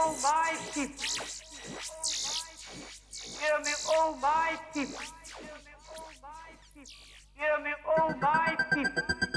Almighty, hear me, Almighty, hear me, Almighty.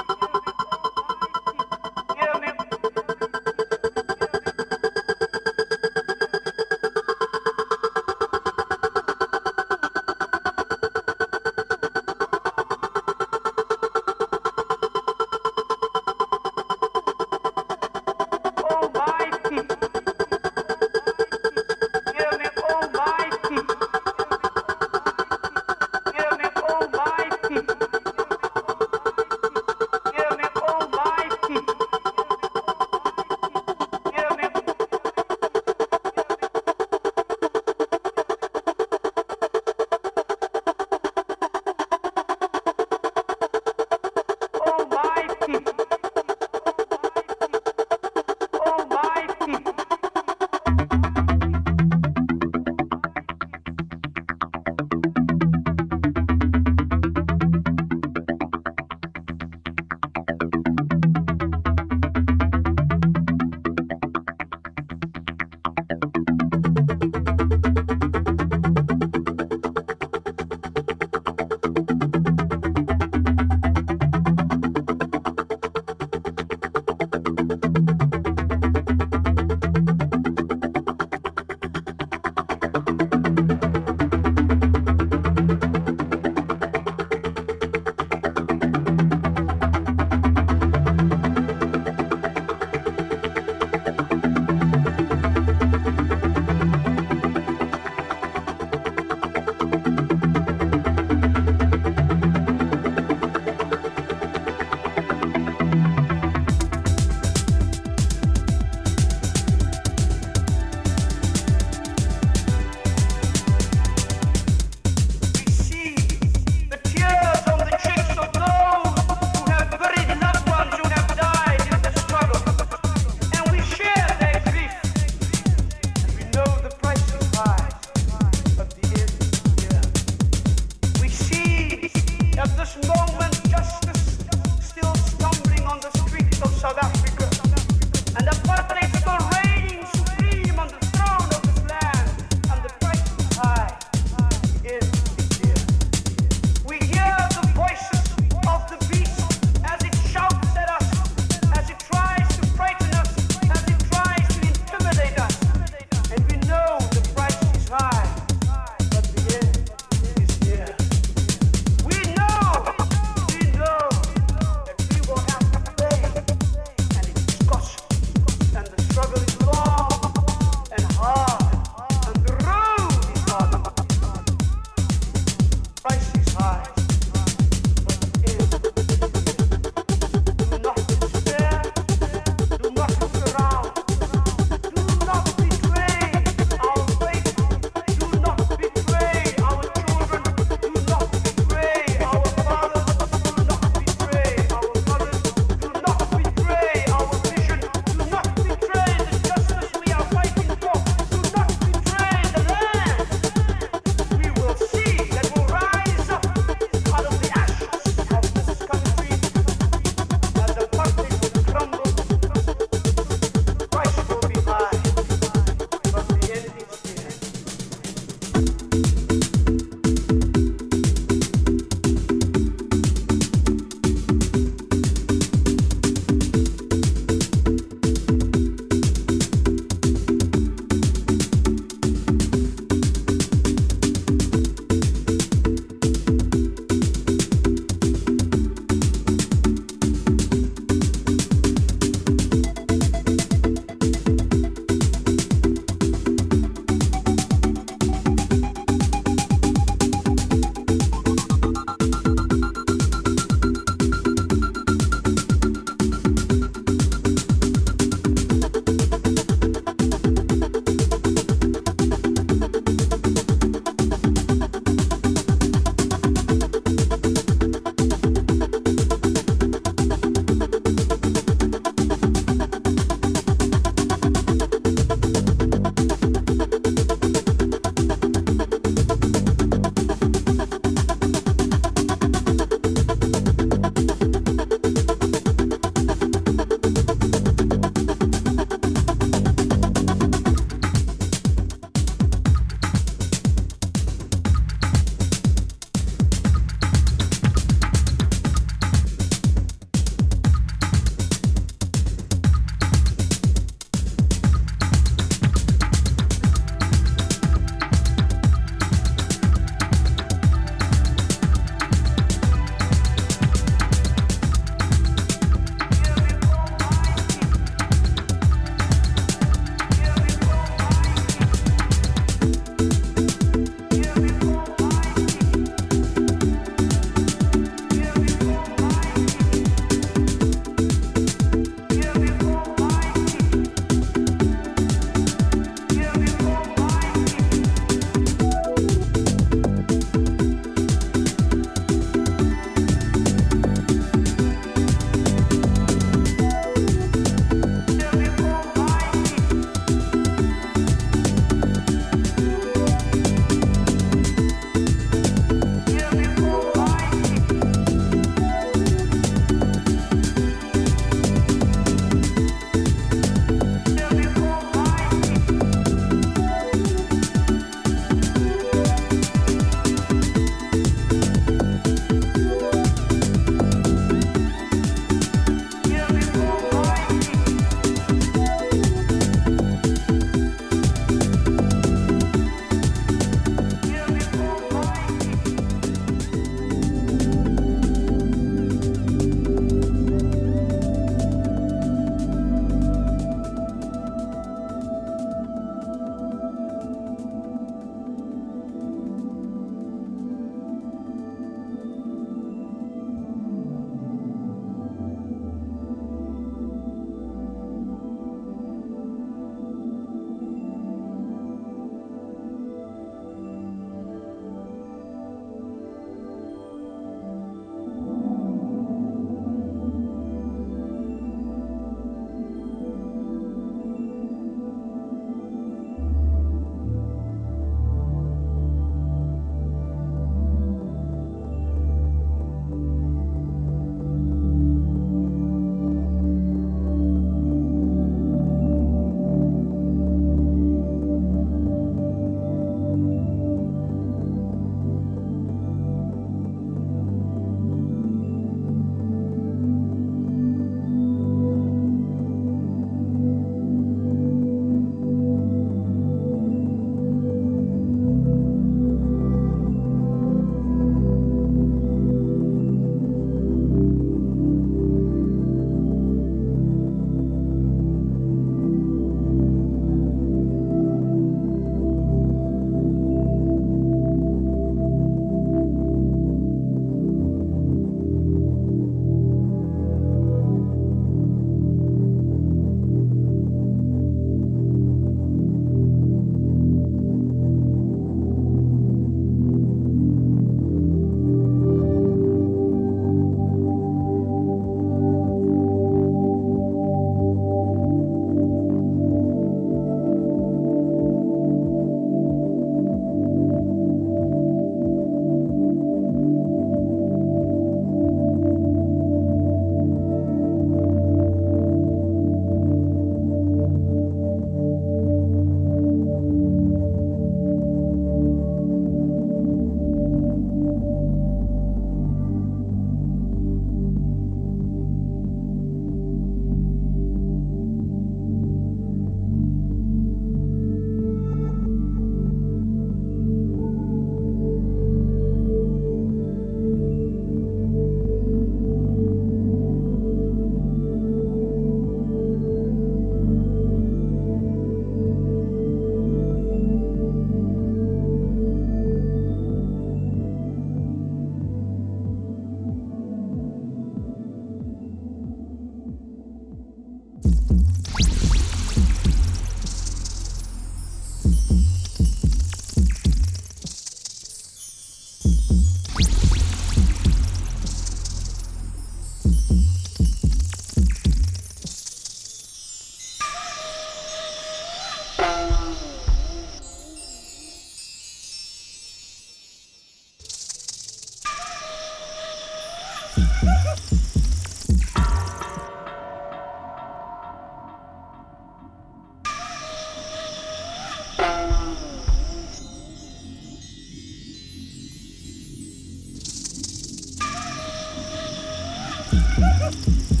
ハハハハ。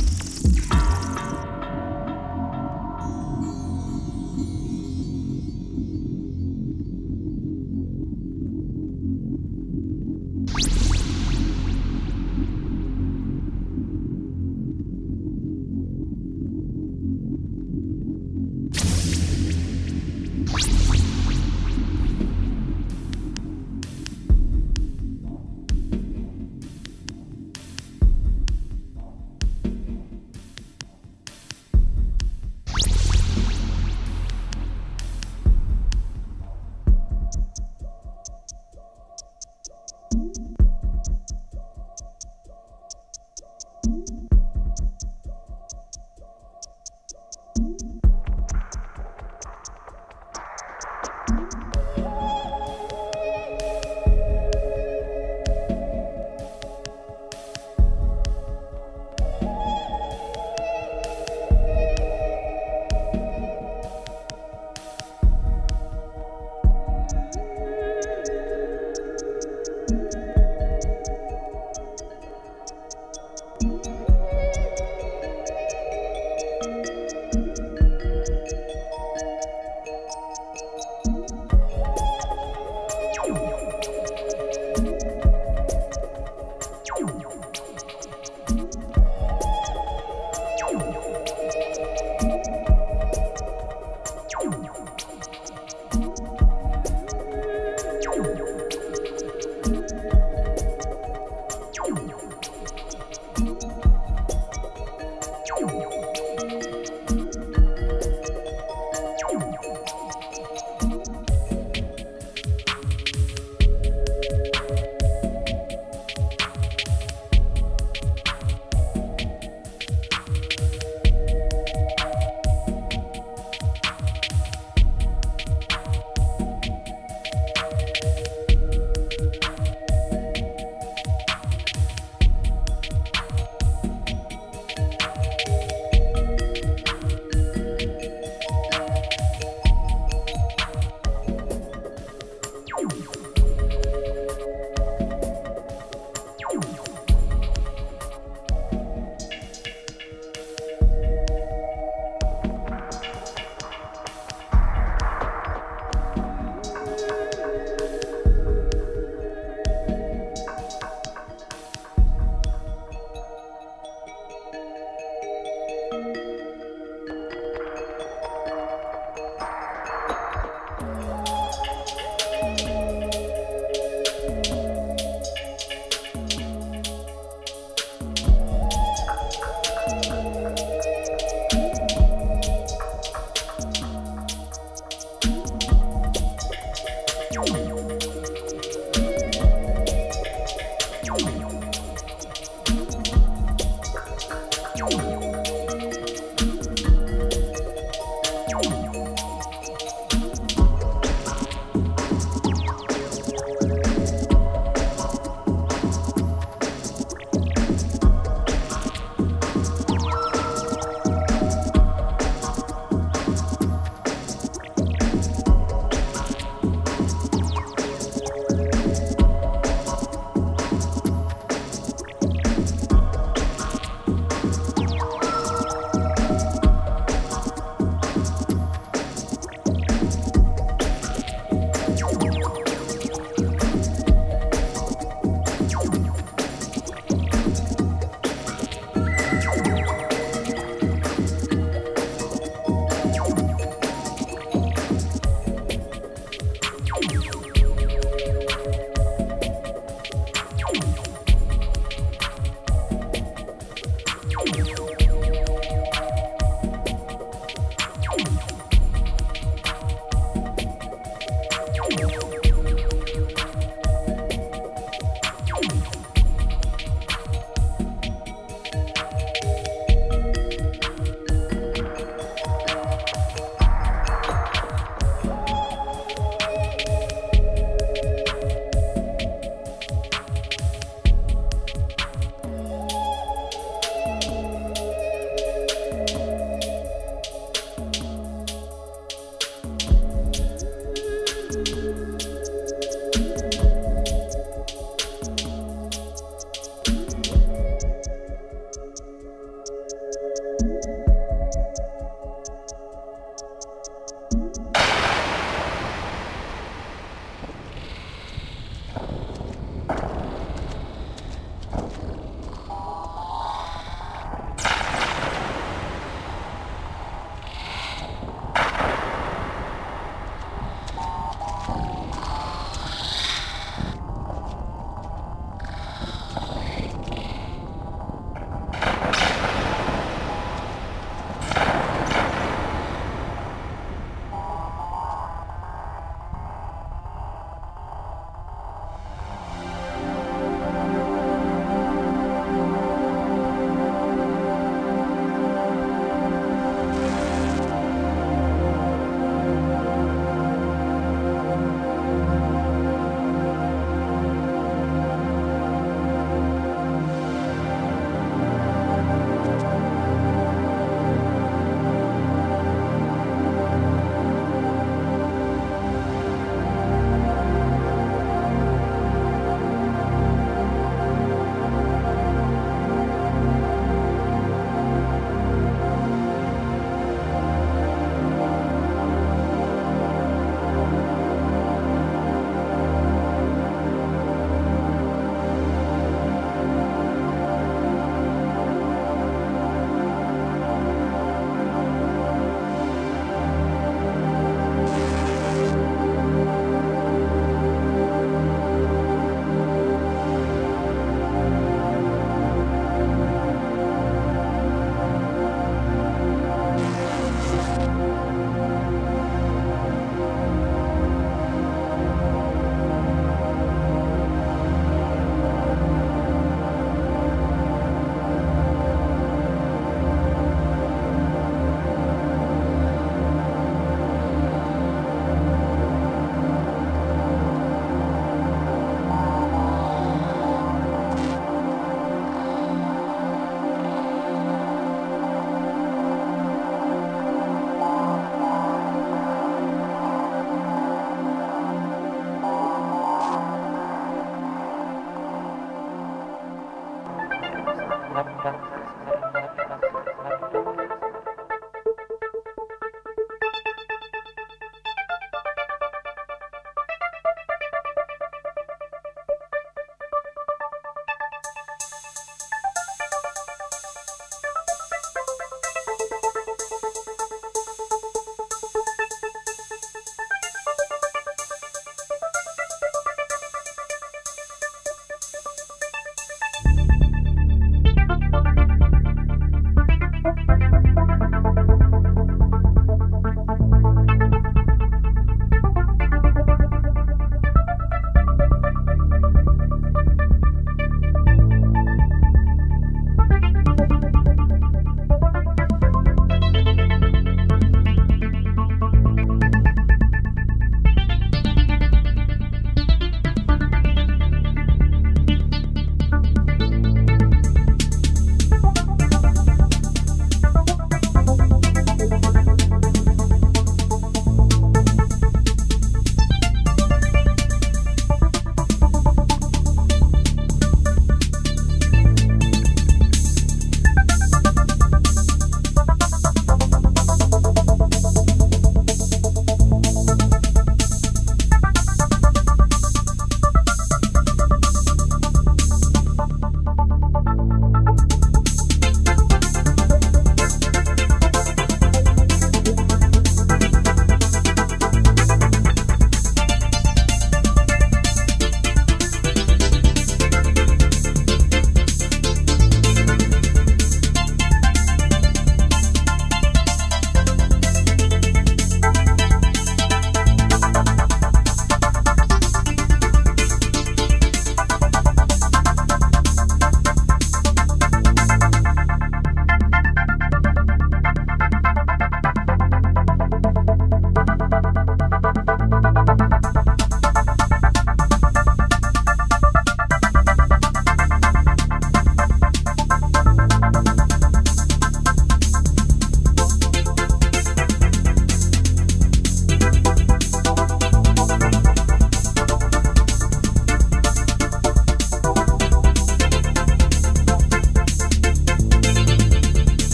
有用。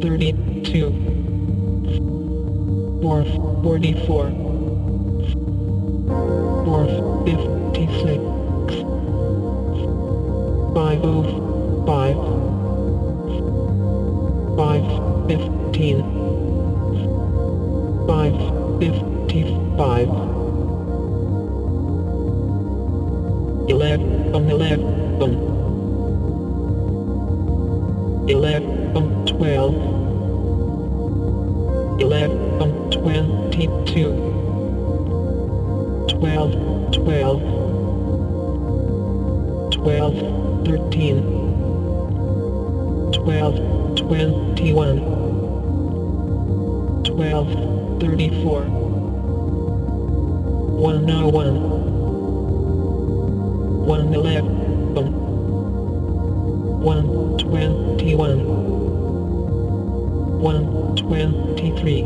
32 4 44 4 56 5 15 5 55 11 11 11 twenty-two, twelve twelve, twelve thirteen, twelve twenty-one, twelve thirty-four, one oh one, one eleven, one twenty-one, one twenty-three,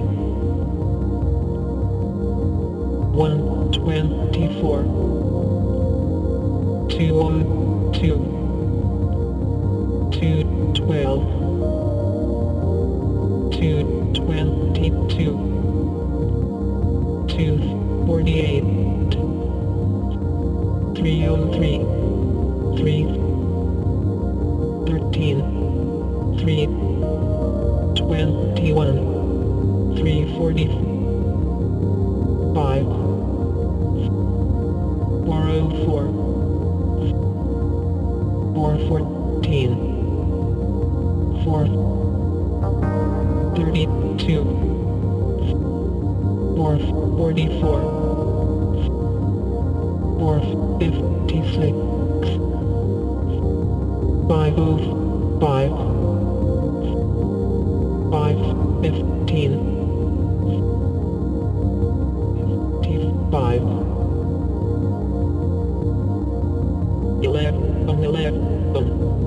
thirty-two, four forty-four, four fifty-six, five oh five, five fifteen, fifty-five, eleven eleven.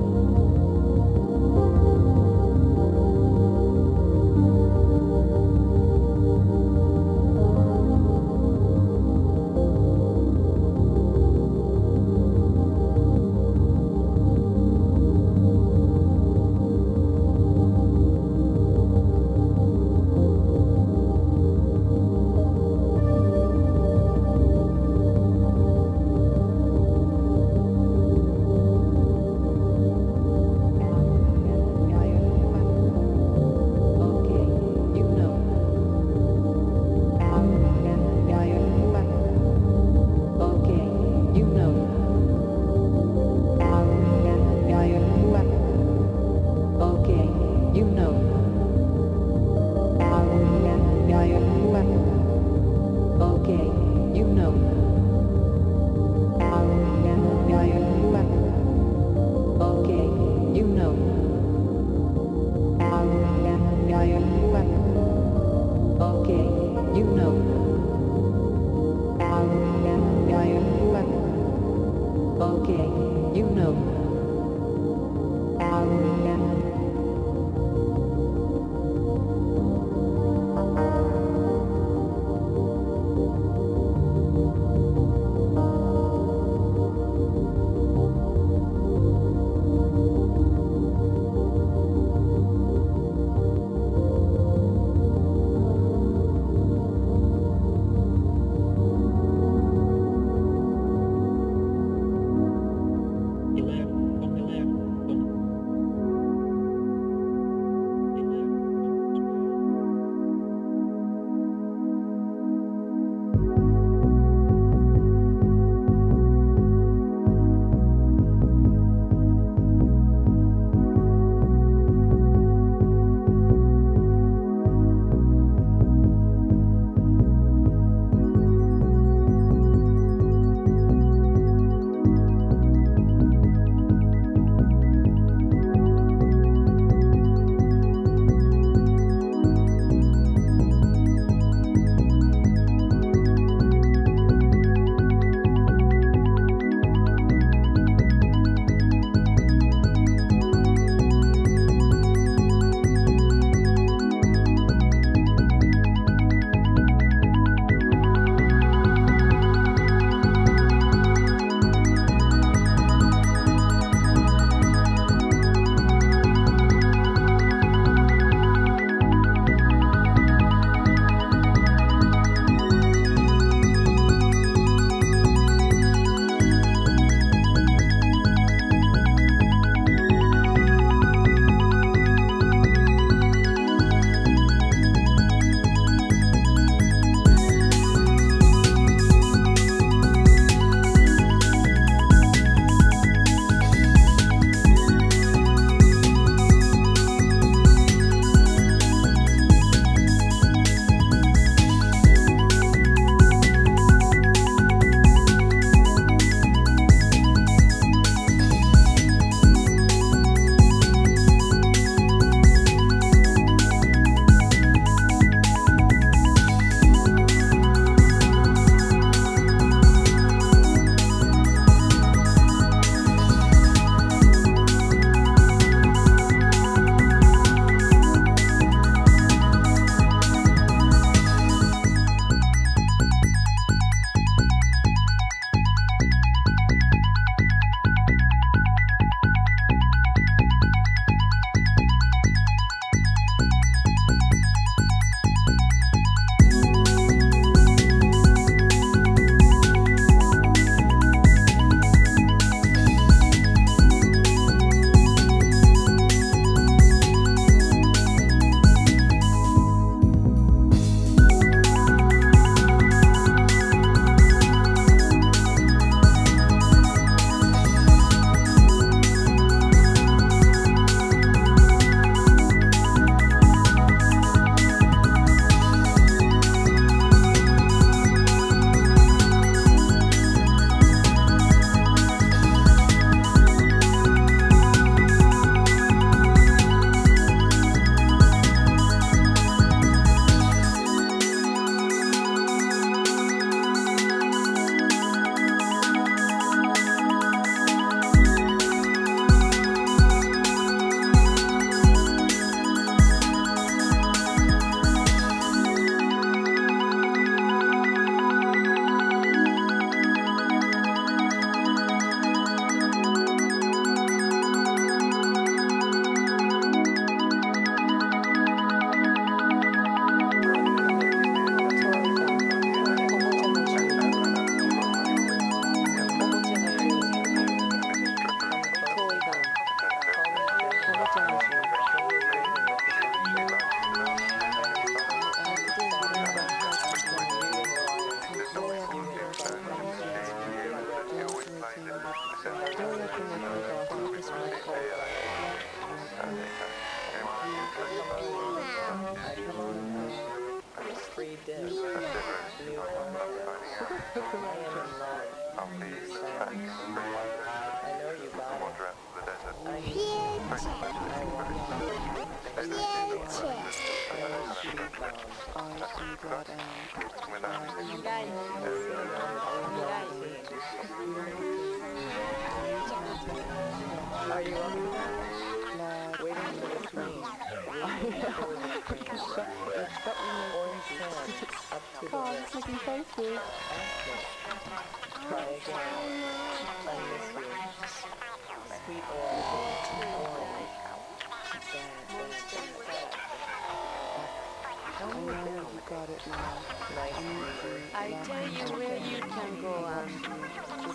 where you can go and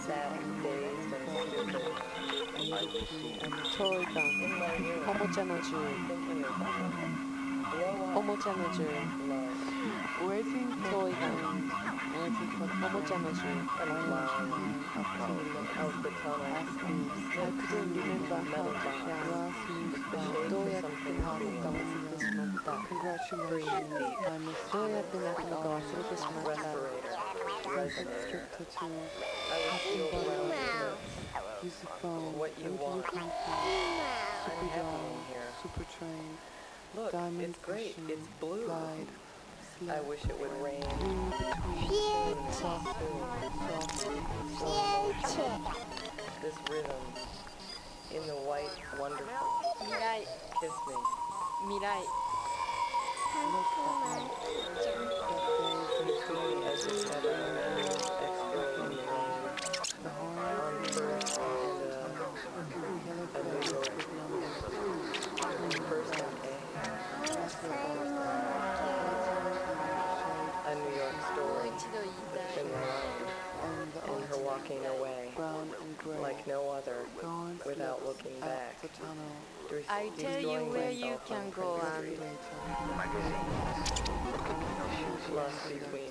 seven days and told them Omocha no juu Omocha no juu Waiting told them Waiting for Omocha no juu I couldn't remember how last week Doya Pinakawasirikismata Congratulations. I must Doya Pinakawasirikismata like extra tattoo. What you want. Superdome. Supertrain. Look, Diamond it's great. Ocean, it's blue. Glide. I wish it would rain. This rhythm in the white, wonderful. Mirai. Kiss me. Mirai. Look like no other without looking back. I tell you where you can go on. Lost between